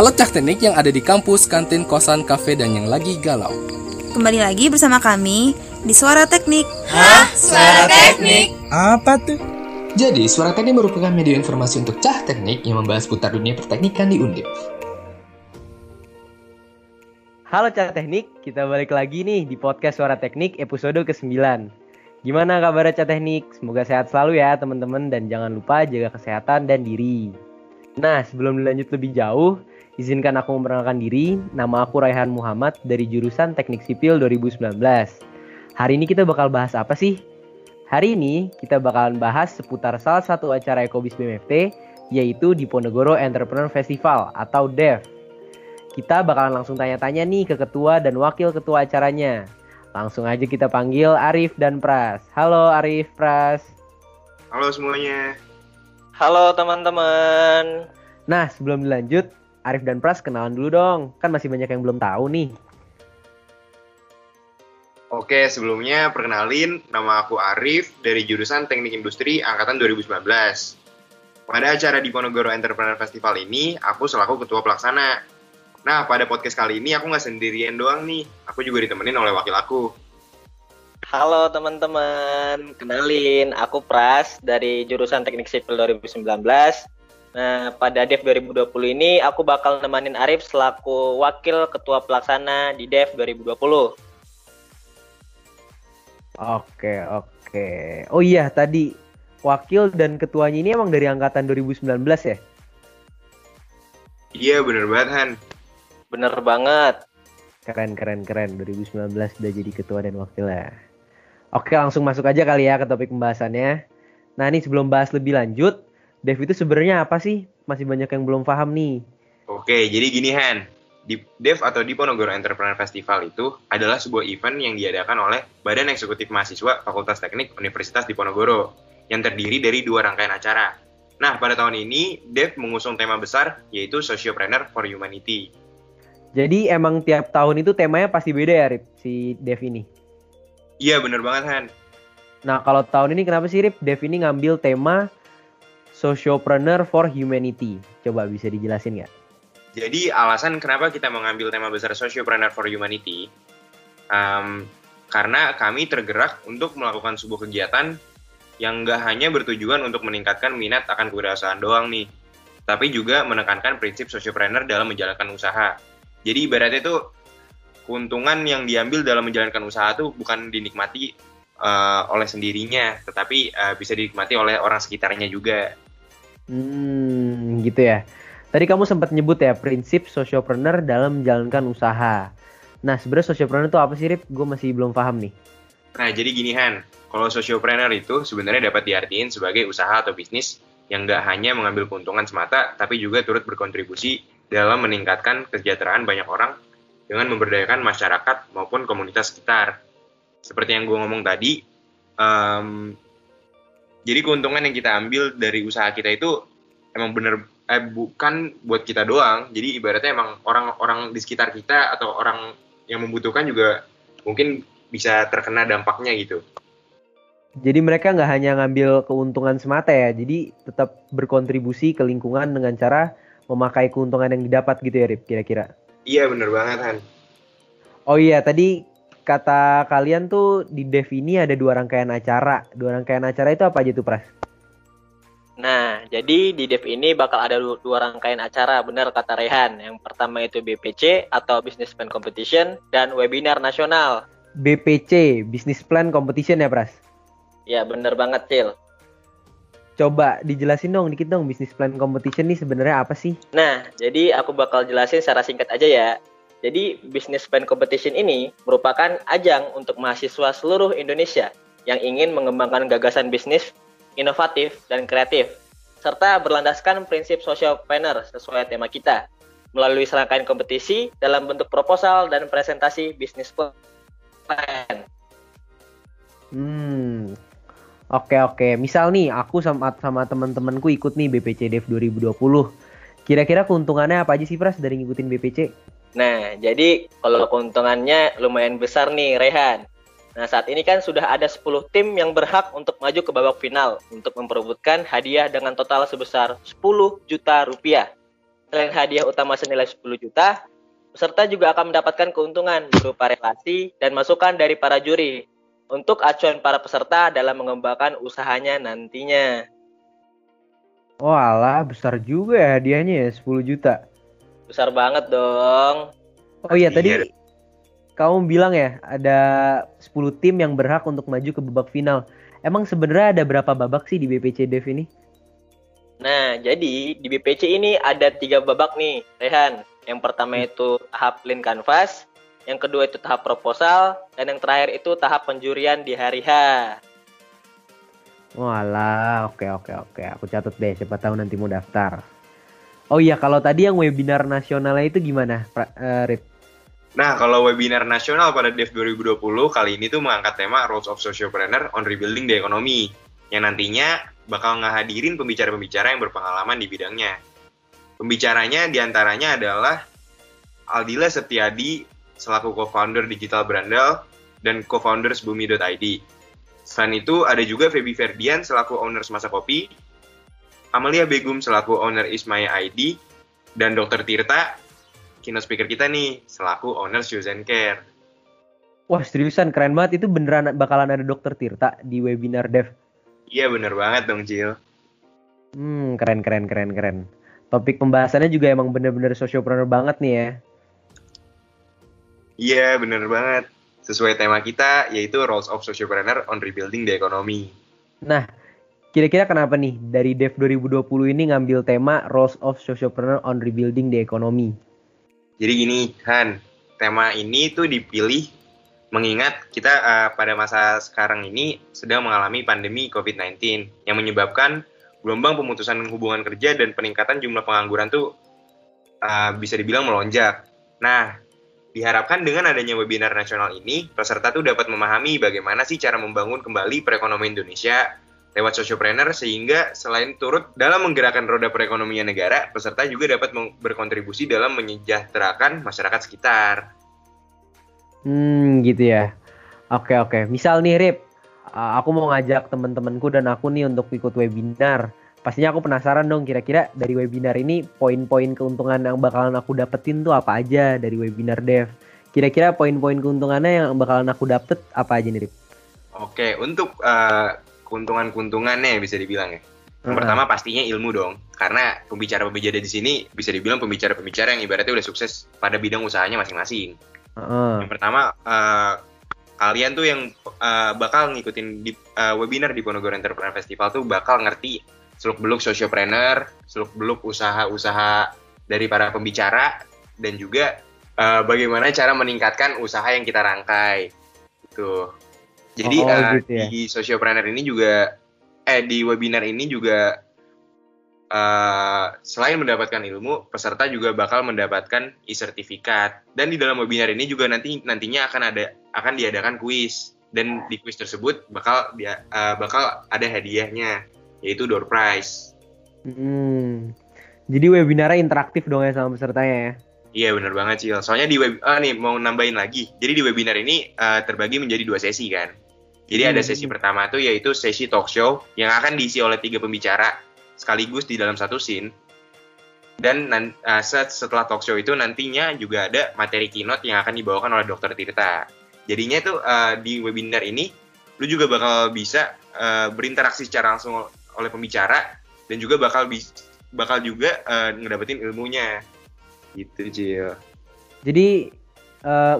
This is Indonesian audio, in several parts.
Halo Cak Teknik yang ada di kampus, kantin, kosan, kafe, dan yang lagi galau. Kembali lagi bersama kami di Suara Teknik. Hah? Suara Teknik? Apa tuh? Jadi, Suara Teknik merupakan media informasi untuk Cah Teknik yang membahas putar dunia perteknikan di Undip. Halo Cah Teknik, kita balik lagi nih di podcast Suara Teknik episode ke-9. Gimana kabar Cah Teknik? Semoga sehat selalu ya teman-teman dan jangan lupa jaga kesehatan dan diri. Nah, sebelum dilanjut lebih jauh, Izinkan aku memperkenalkan diri, nama aku Raihan Muhammad dari jurusan Teknik Sipil 2019. Hari ini kita bakal bahas apa sih? Hari ini kita bakalan bahas seputar salah satu acara Ekobis BMFT, yaitu Diponegoro Entrepreneur Festival atau DEF. Kita bakalan langsung tanya-tanya nih ke ketua dan wakil ketua acaranya. Langsung aja kita panggil Arif dan Pras. Halo Arif, Pras. Halo semuanya. Halo teman-teman. Nah, sebelum dilanjut, Arif dan Pras kenalan dulu dong. Kan masih banyak yang belum tahu nih. Oke, sebelumnya perkenalin, nama aku Arif dari jurusan Teknik Industri Angkatan 2019. Pada acara di Ponorogo Entrepreneur Festival ini, aku selaku ketua pelaksana. Nah, pada podcast kali ini aku nggak sendirian doang nih, aku juga ditemenin oleh wakil aku. Halo teman-teman, kenalin aku Pras dari jurusan Teknik Sipil 2019 Nah, pada DEF 2020 ini aku bakal nemenin Arif selaku wakil ketua pelaksana di DEF 2020. Oke, oke. Oh iya, tadi wakil dan ketuanya ini emang dari angkatan 2019 ya? Iya, bener banget, Han. Bener banget. Keren, keren, keren. 2019 udah jadi ketua dan wakil ya. Oke, langsung masuk aja kali ya ke topik pembahasannya. Nah, ini sebelum bahas lebih lanjut, Dev itu sebenarnya apa sih? Masih banyak yang belum paham nih. Oke, jadi gini Han. Dev atau di Ponorogo Entrepreneur Festival itu adalah sebuah event yang diadakan oleh Badan Eksekutif Mahasiswa Fakultas Teknik Universitas Diponegoro yang terdiri dari dua rangkaian acara. Nah, pada tahun ini Dev mengusung tema besar yaitu Sociopreneur for Humanity. Jadi emang tiap tahun itu temanya pasti beda ya, Rip, si Dev ini? Iya, bener banget, Han. Nah, kalau tahun ini kenapa sih, Rip, Dev ini ngambil tema Sociopreneur for Humanity. Coba bisa dijelasin nggak? Jadi alasan kenapa kita mengambil tema besar Sociopreneur for Humanity, um, karena kami tergerak untuk melakukan sebuah kegiatan yang nggak hanya bertujuan untuk meningkatkan minat akan kewirausahaan doang nih, tapi juga menekankan prinsip sociopreneur dalam menjalankan usaha. Jadi ibaratnya itu keuntungan yang diambil dalam menjalankan usaha itu bukan dinikmati uh, oleh sendirinya, tetapi uh, bisa dinikmati oleh orang sekitarnya juga. Hmm, gitu ya. Tadi kamu sempat nyebut ya prinsip sociopreneur dalam menjalankan usaha. Nah, sebenarnya sociopreneur itu apa sih, Rip? Gue masih belum paham nih. Nah, jadi gini, Han. Kalau sociopreneur itu sebenarnya dapat diartikan sebagai usaha atau bisnis yang nggak hanya mengambil keuntungan semata, tapi juga turut berkontribusi dalam meningkatkan kesejahteraan banyak orang dengan memberdayakan masyarakat maupun komunitas sekitar. Seperti yang gue ngomong tadi, um, jadi keuntungan yang kita ambil dari usaha kita itu emang bener eh bukan buat kita doang. Jadi ibaratnya emang orang-orang di sekitar kita atau orang yang membutuhkan juga mungkin bisa terkena dampaknya gitu. Jadi mereka nggak hanya ngambil keuntungan semata ya jadi tetap berkontribusi ke lingkungan dengan cara memakai keuntungan yang didapat gitu ya Rip kira-kira? Iya bener banget Han. Oh iya tadi kata kalian tuh di Dev ini ada dua rangkaian acara. Dua rangkaian acara itu apa aja tuh, Pras? Nah, jadi di Dev ini bakal ada dua rangkaian acara, benar kata Rehan. Yang pertama itu BPC atau Business Plan Competition dan webinar nasional. BPC, Business Plan Competition ya, Pras? Ya, bener banget, Cil. Coba dijelasin dong dikit dong Business Plan Competition nih sebenarnya apa sih? Nah, jadi aku bakal jelasin secara singkat aja ya. Jadi, Business Plan Competition ini merupakan ajang untuk mahasiswa seluruh Indonesia yang ingin mengembangkan gagasan bisnis inovatif dan kreatif, serta berlandaskan prinsip social planner sesuai tema kita, melalui serangkaian kompetisi dalam bentuk proposal dan presentasi bisnis plan. Hmm, oke oke. Misal nih, aku sama sama teman-temanku ikut nih BPC Dev 2020. Kira-kira keuntungannya apa aja sih Pras dari ngikutin BPC? Nah, jadi kalau keuntungannya lumayan besar nih, Rehan. Nah, saat ini kan sudah ada 10 tim yang berhak untuk maju ke babak final untuk memperebutkan hadiah dengan total sebesar 10 juta rupiah. Selain hadiah utama senilai 10 juta, peserta juga akan mendapatkan keuntungan berupa relasi dan masukan dari para juri untuk acuan para peserta dalam mengembangkan usahanya nantinya. Oh alah, besar juga ya hadiahnya ya, 10 juta. Besar banget dong. Oh iya, Iya. tadi kamu bilang ya, ada 10 tim yang berhak untuk maju ke babak final. Emang sebenarnya ada berapa babak sih di BPC Dev ini? Nah, jadi di BPC ini ada tiga babak nih, Rehan. Yang pertama itu tahap clean canvas, yang kedua itu tahap proposal, dan yang terakhir itu tahap penjurian di hari H. Walah, oke oke oke. Aku catat deh, siapa tahu nanti mau daftar. Oh iya, kalau tadi yang webinar nasionalnya itu gimana, Pra- eh, Rip? Nah, kalau webinar nasional pada DEF 2020 kali ini tuh mengangkat tema Roles of Sociopreneur on Rebuilding the Economy yang nantinya bakal ngehadirin pembicara-pembicara yang berpengalaman di bidangnya. Pembicaranya di antaranya adalah Aldila Setiadi selaku co-founder Digital Brandal dan co-founders Bumi.id. Selain itu ada juga Feby Ferdian selaku owners Masa Kopi, Amalia Begum selaku owner Ismaya ID, dan Dr. Tirta keynote speaker kita nih selaku owner Shoes and Care. Wah, seriusan keren banget. Itu beneran bakalan ada dokter Tirta di webinar Dev. Iya bener banget dong Cil. Hmm, keren keren keren keren. Topik pembahasannya juga emang bener-bener sociopreneur banget nih ya. Iya bener banget. Sesuai tema kita yaitu Roles of Sociopreneur on Rebuilding the Economy. Nah, kira-kira kenapa nih dari Dev 2020 ini ngambil tema Roles of Sociopreneur on Rebuilding the Economy? Jadi gini Han, tema ini tuh dipilih mengingat kita eh, pada masa sekarang ini sedang mengalami pandemi COVID-19 yang menyebabkan gelombang pemutusan hubungan kerja dan peningkatan jumlah pengangguran tuh eh, bisa dibilang melonjak. Nah, diharapkan dengan adanya webinar nasional ini, peserta tuh dapat memahami bagaimana sih cara membangun kembali perekonomian Indonesia lewat sociopreneur sehingga selain turut dalam menggerakkan roda perekonomian negara, peserta juga dapat berkontribusi dalam menyejahterakan masyarakat sekitar. Hmm, gitu ya. Oke oke. Misal nih Rip, uh, aku mau ngajak teman-temanku dan aku nih untuk ikut webinar. Pastinya aku penasaran dong kira-kira dari webinar ini poin-poin keuntungan yang bakalan aku dapetin tuh apa aja dari webinar Dev. Kira-kira poin-poin keuntungannya yang bakalan aku dapet apa aja nih Rip? Oke, untuk eh, keuntungan-keuntungannya bisa dibilang ya. Yang pertama pastinya ilmu dong, karena pembicara-pembicara di sini bisa dibilang pembicara-pembicara yang ibaratnya udah sukses pada bidang usahanya masing-masing. Heeh. Yang pertama, eh, kalian tuh yang eh, bakal ngikutin di eh, webinar di Ponorogo Entrepreneur Festival tuh bakal ngerti seluk-beluk sociopreneur, seluk-beluk usaha-usaha dari para pembicara, dan juga eh, bagaimana cara meningkatkan usaha yang kita rangkai. Gitu. Jadi Oh, eh, gitu ya. di sociopreneur ini juga, eh di webinar ini juga eh, selain mendapatkan ilmu, peserta juga bakal mendapatkan e-sertifikat. Dan di dalam webinar ini juga nanti nantinya akan ada akan diadakan kuis dan di kuis tersebut bakal dia eh, bakal ada hadiahnya yaitu door prize. Hmm. Jadi webinarnya interaktif dong ya sama pesertanya ya. Iya benar banget Cil. Soalnya di web ah nih mau nambahin lagi. Jadi di webinar ini eh, terbagi menjadi dua sesi kan. Jadi ada Hmm. sesi pertama tuh yaitu sesi talk show yang akan diisi oleh tiga pembicara sekaligus di dalam satu scene. Dan set- setelah talk show itu nantinya juga ada materi keynote yang akan dibawakan oleh Dr. Tirta. Jadinya tuh eh, di webinar ini lu juga bakal bisa eh, berinteraksi secara langsung oleh pembicara dan juga bakal bis- bakal juga eh, ngedapetin ilmunya. Gitu, Cil. Jadi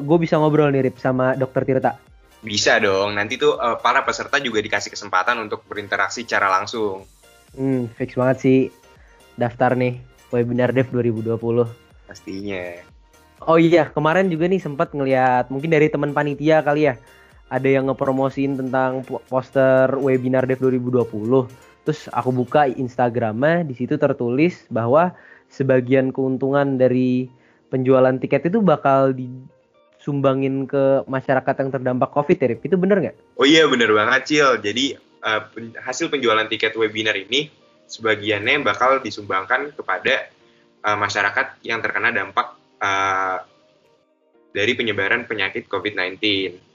gue bisa ngobrol nih Rip sama dokter Tirta. Bisa dong. Nanti tuh eh, para peserta juga dikasih kesempatan untuk berinteraksi secara langsung. Hmm, fix banget sih daftar nih webinar Dev 2020. Pastinya. Oh iya, kemarin juga nih sempat ngeliat mungkin dari teman panitia kali ya. Ada yang ngepromosiin tentang po- poster webinar Dev 2020. Terus aku buka Instagramnya, di situ tertulis bahwa sebagian keuntungan dari penjualan tiket itu bakal disumbangin ke masyarakat yang terdampak COVID ya, Rip. Itu bener nggak? Oh iya bener banget Cil. Jadi eh, pen- hasil penjualan tiket webinar ini sebagiannya bakal disumbangkan kepada eh, masyarakat yang terkena dampak eh, dari penyebaran penyakit COVID-19.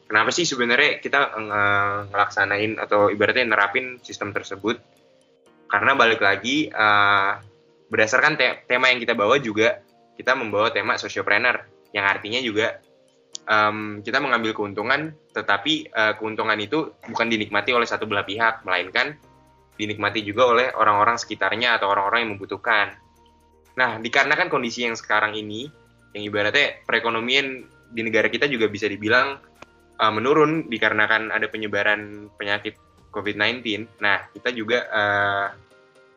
Kenapa sih sebenarnya kita eh, ngelaksanain atau ibaratnya nerapin sistem tersebut? Karena balik lagi eh, berdasarkan te tema yang kita bawa juga kita membawa tema sociopreneur yang artinya juga um, kita mengambil keuntungan tetapi uh, keuntungan itu bukan dinikmati oleh satu belah pihak melainkan dinikmati juga oleh orang-orang sekitarnya atau orang-orang yang membutuhkan. Nah, dikarenakan kondisi yang sekarang ini yang ibaratnya perekonomian di negara kita juga bisa dibilang uh, menurun dikarenakan ada penyebaran penyakit COVID-19. Nah, kita juga uh,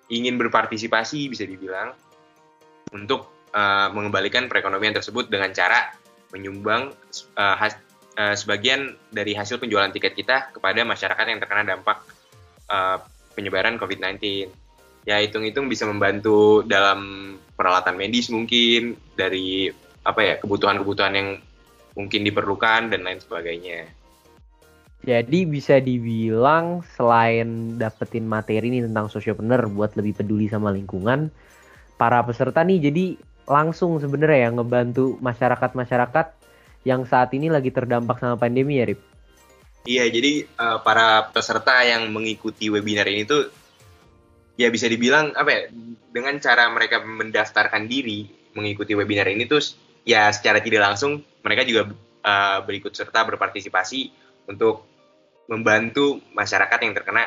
ingin berpartisipasi bisa dibilang untuk uh, mengembalikan perekonomian tersebut dengan cara menyumbang uh, has, uh, sebagian dari hasil penjualan tiket kita kepada masyarakat yang terkena dampak uh, penyebaran COVID-19. Ya hitung-hitung bisa membantu dalam peralatan medis mungkin dari apa ya kebutuhan-kebutuhan yang mungkin diperlukan dan lain sebagainya. Jadi bisa dibilang selain dapetin materi nih tentang sosiopreneur buat lebih peduli sama lingkungan, para peserta nih jadi langsung sebenarnya yang ngebantu masyarakat-masyarakat yang saat ini lagi terdampak sama pandemi ya, Rip? Iya, jadi uh, para peserta yang mengikuti webinar ini tuh ya bisa dibilang apa ya, dengan cara mereka mendaftarkan diri mengikuti webinar ini tuh ya secara tidak langsung mereka juga uh, berikut serta berpartisipasi untuk membantu masyarakat yang terkena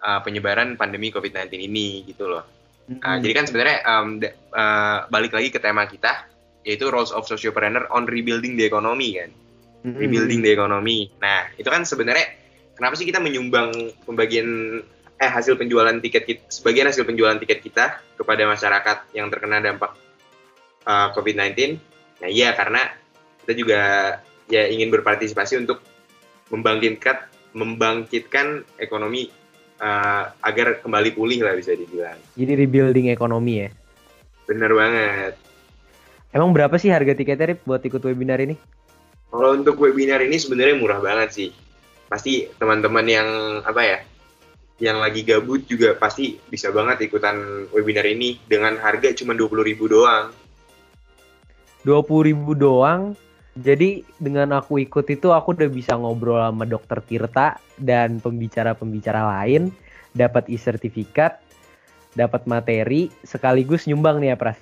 uh, penyebaran pandemi COVID-19 ini gitu loh. Mm-hmm. Uh, jadi kan sebenarnya um, uh, balik lagi ke tema kita yaitu roles of sociopreneur on rebuilding the economy kan. Mm-hmm. Rebuilding the economy. Nah, itu kan sebenarnya kenapa sih kita menyumbang pembagian eh hasil penjualan tiket kita, sebagian hasil penjualan tiket kita kepada masyarakat yang terkena dampak uh, COVID-19? Nah, iya karena kita juga ya ingin berpartisipasi untuk membangkitkan membangkitkan ekonomi uh, agar kembali pulih lah bisa dibilang. Jadi rebuilding ekonomi ya. Bener banget. Emang berapa sih harga tiketnya Rip buat ikut webinar ini? Kalau untuk webinar ini sebenarnya murah banget sih. Pasti teman-teman yang apa ya, yang lagi gabut juga pasti bisa banget ikutan webinar ini dengan harga cuma 20.000 doang. 20.000 doang jadi dengan aku ikut itu aku udah bisa ngobrol sama dokter Tirta dan pembicara-pembicara lain, dapat e-sertifikat, dapat materi, sekaligus nyumbang nih ya Pras.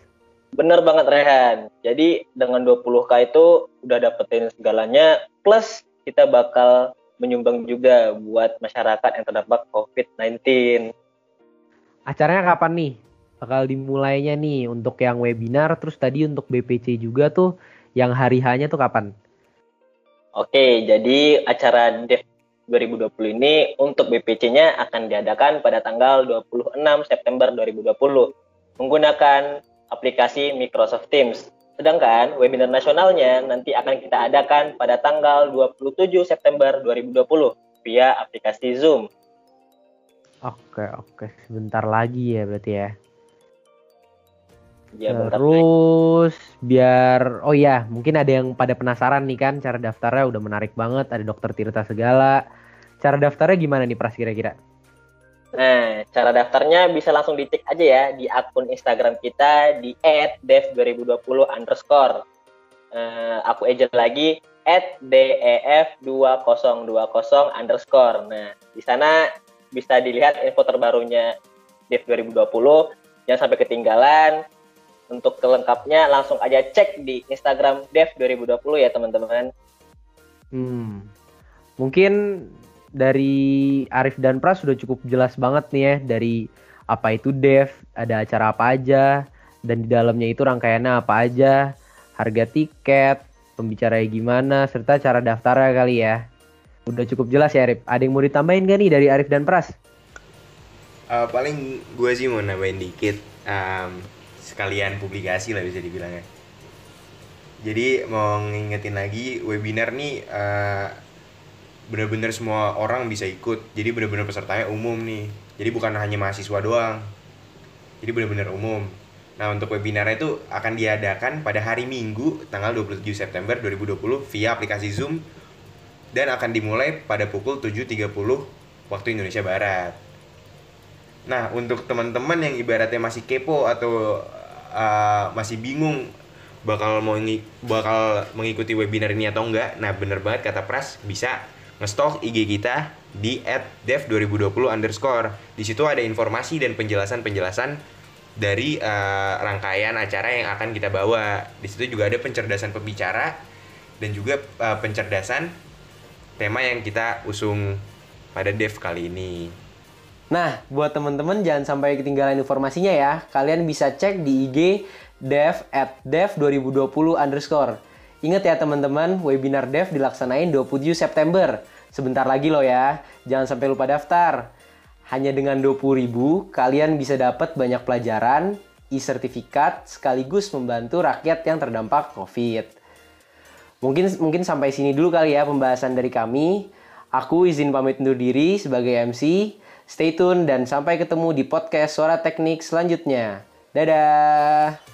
Bener banget Rehan. Jadi dengan 20k itu udah dapetin segalanya, plus kita bakal menyumbang juga buat masyarakat yang terdampak COVID-19. Acaranya kapan nih? Bakal dimulainya nih untuk yang webinar, terus tadi untuk BPC juga tuh yang hari hanya tuh kapan? Oke, jadi acara DEF 2020 ini untuk BPC-nya akan diadakan pada tanggal 26 September 2020 menggunakan aplikasi Microsoft Teams. Sedangkan webinar nasionalnya nanti akan kita adakan pada tanggal 27 September 2020 via aplikasi Zoom. Oke, oke. Sebentar lagi ya berarti ya. Ya, Terus biar oh ya mungkin ada yang pada penasaran nih kan cara daftarnya udah menarik banget ada dokter Tirta segala. Cara daftarnya gimana nih Pras kira-kira? Nah, cara daftarnya bisa langsung dicek aja ya di akun Instagram kita di @dev2020 underscore. Uh, aku ejel lagi @def2020 underscore. Nah, di sana bisa dilihat info terbarunya Dev 2020 jangan sampai ketinggalan untuk kelengkapnya langsung aja cek di Instagram Dev 2020 ya teman-teman. Hmm. Mungkin dari Arif dan Pras sudah cukup jelas banget nih ya dari apa itu Dev, ada acara apa aja, dan di dalamnya itu rangkaiannya apa aja, harga tiket, pembicaranya gimana, serta cara daftarnya kali ya. Udah cukup jelas ya Arif. Ada yang mau ditambahin gak nih dari Arif dan Pras? Uh, paling gue sih mau nambahin dikit. Um, sekalian publikasi lah bisa dibilangnya. Jadi mau ngingetin lagi webinar nih uh, bener-bener semua orang bisa ikut. Jadi bener-bener pesertanya umum nih. Jadi bukan hanya mahasiswa doang. Jadi bener-bener umum. Nah untuk webinar itu akan diadakan pada hari Minggu tanggal 27 September 2020 via aplikasi Zoom. Dan akan dimulai pada pukul 7.30 waktu Indonesia Barat Nah, untuk teman-teman yang ibaratnya masih kepo atau uh, masih bingung bakal mau bakal mengikuti webinar ini atau enggak, nah bener banget kata Pras bisa ngestok IG kita di @dev2020 underscore. Di situ ada informasi dan penjelasan-penjelasan dari uh, rangkaian acara yang akan kita bawa. Di situ juga ada pencerdasan pembicara dan juga uh, pencerdasan tema yang kita usung pada Dev kali ini. Nah, buat teman-teman jangan sampai ketinggalan informasinya ya. Kalian bisa cek di IG dev at dev 2020 underscore. Ingat ya teman-teman, webinar dev dilaksanain 27 September. Sebentar lagi loh ya, jangan sampai lupa daftar. Hanya dengan 20 ribu, kalian bisa dapat banyak pelajaran, e-sertifikat, sekaligus membantu rakyat yang terdampak COVID. Mungkin mungkin sampai sini dulu kali ya pembahasan dari kami. Aku izin pamit undur diri sebagai MC. Stay tune dan sampai ketemu di podcast Suara Teknik selanjutnya. Dadah!